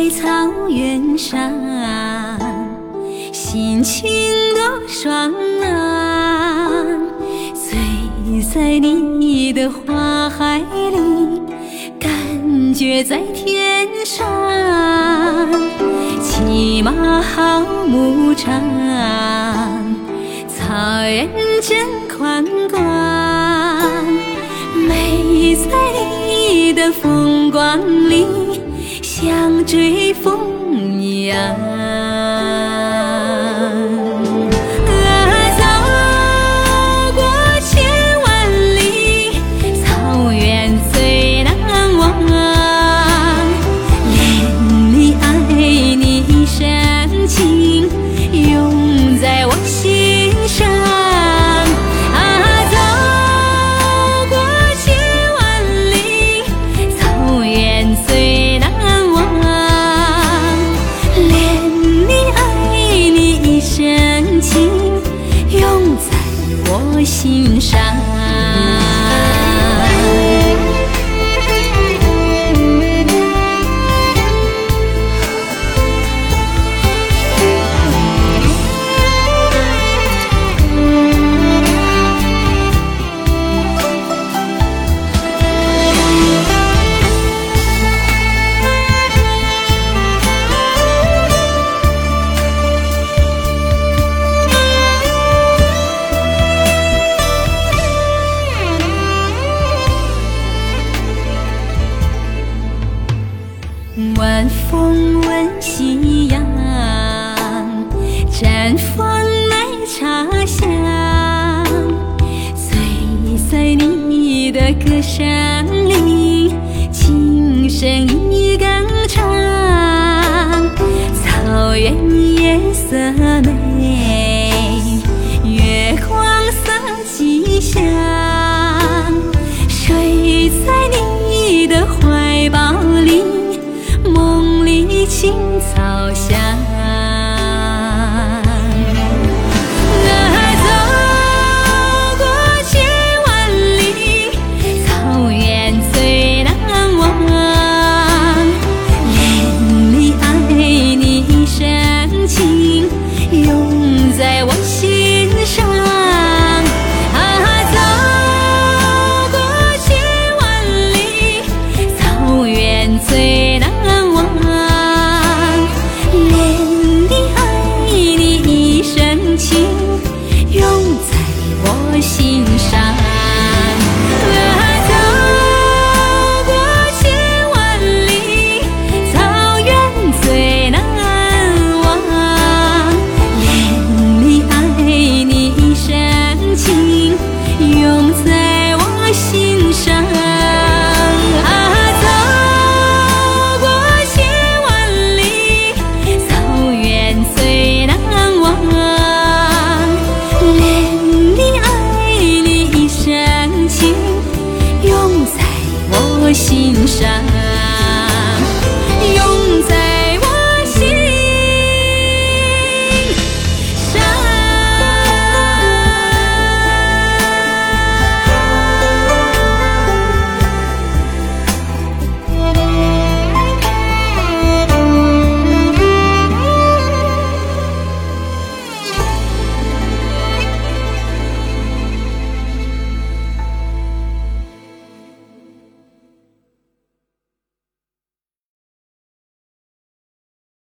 在草原上，心情多爽啊！醉在你的花海里，感觉在天上。骑马好牧场，草原真宽广，美在你的风光里，像追风一样。心上。晚风吻夕阳，绽放奶茶香。醉在你的歌声里，轻声一歌青草香。啊，走过千万里，草原最难忘。恋你爱你一生情，永在我。心上。啊，走过千万里，草原最心上。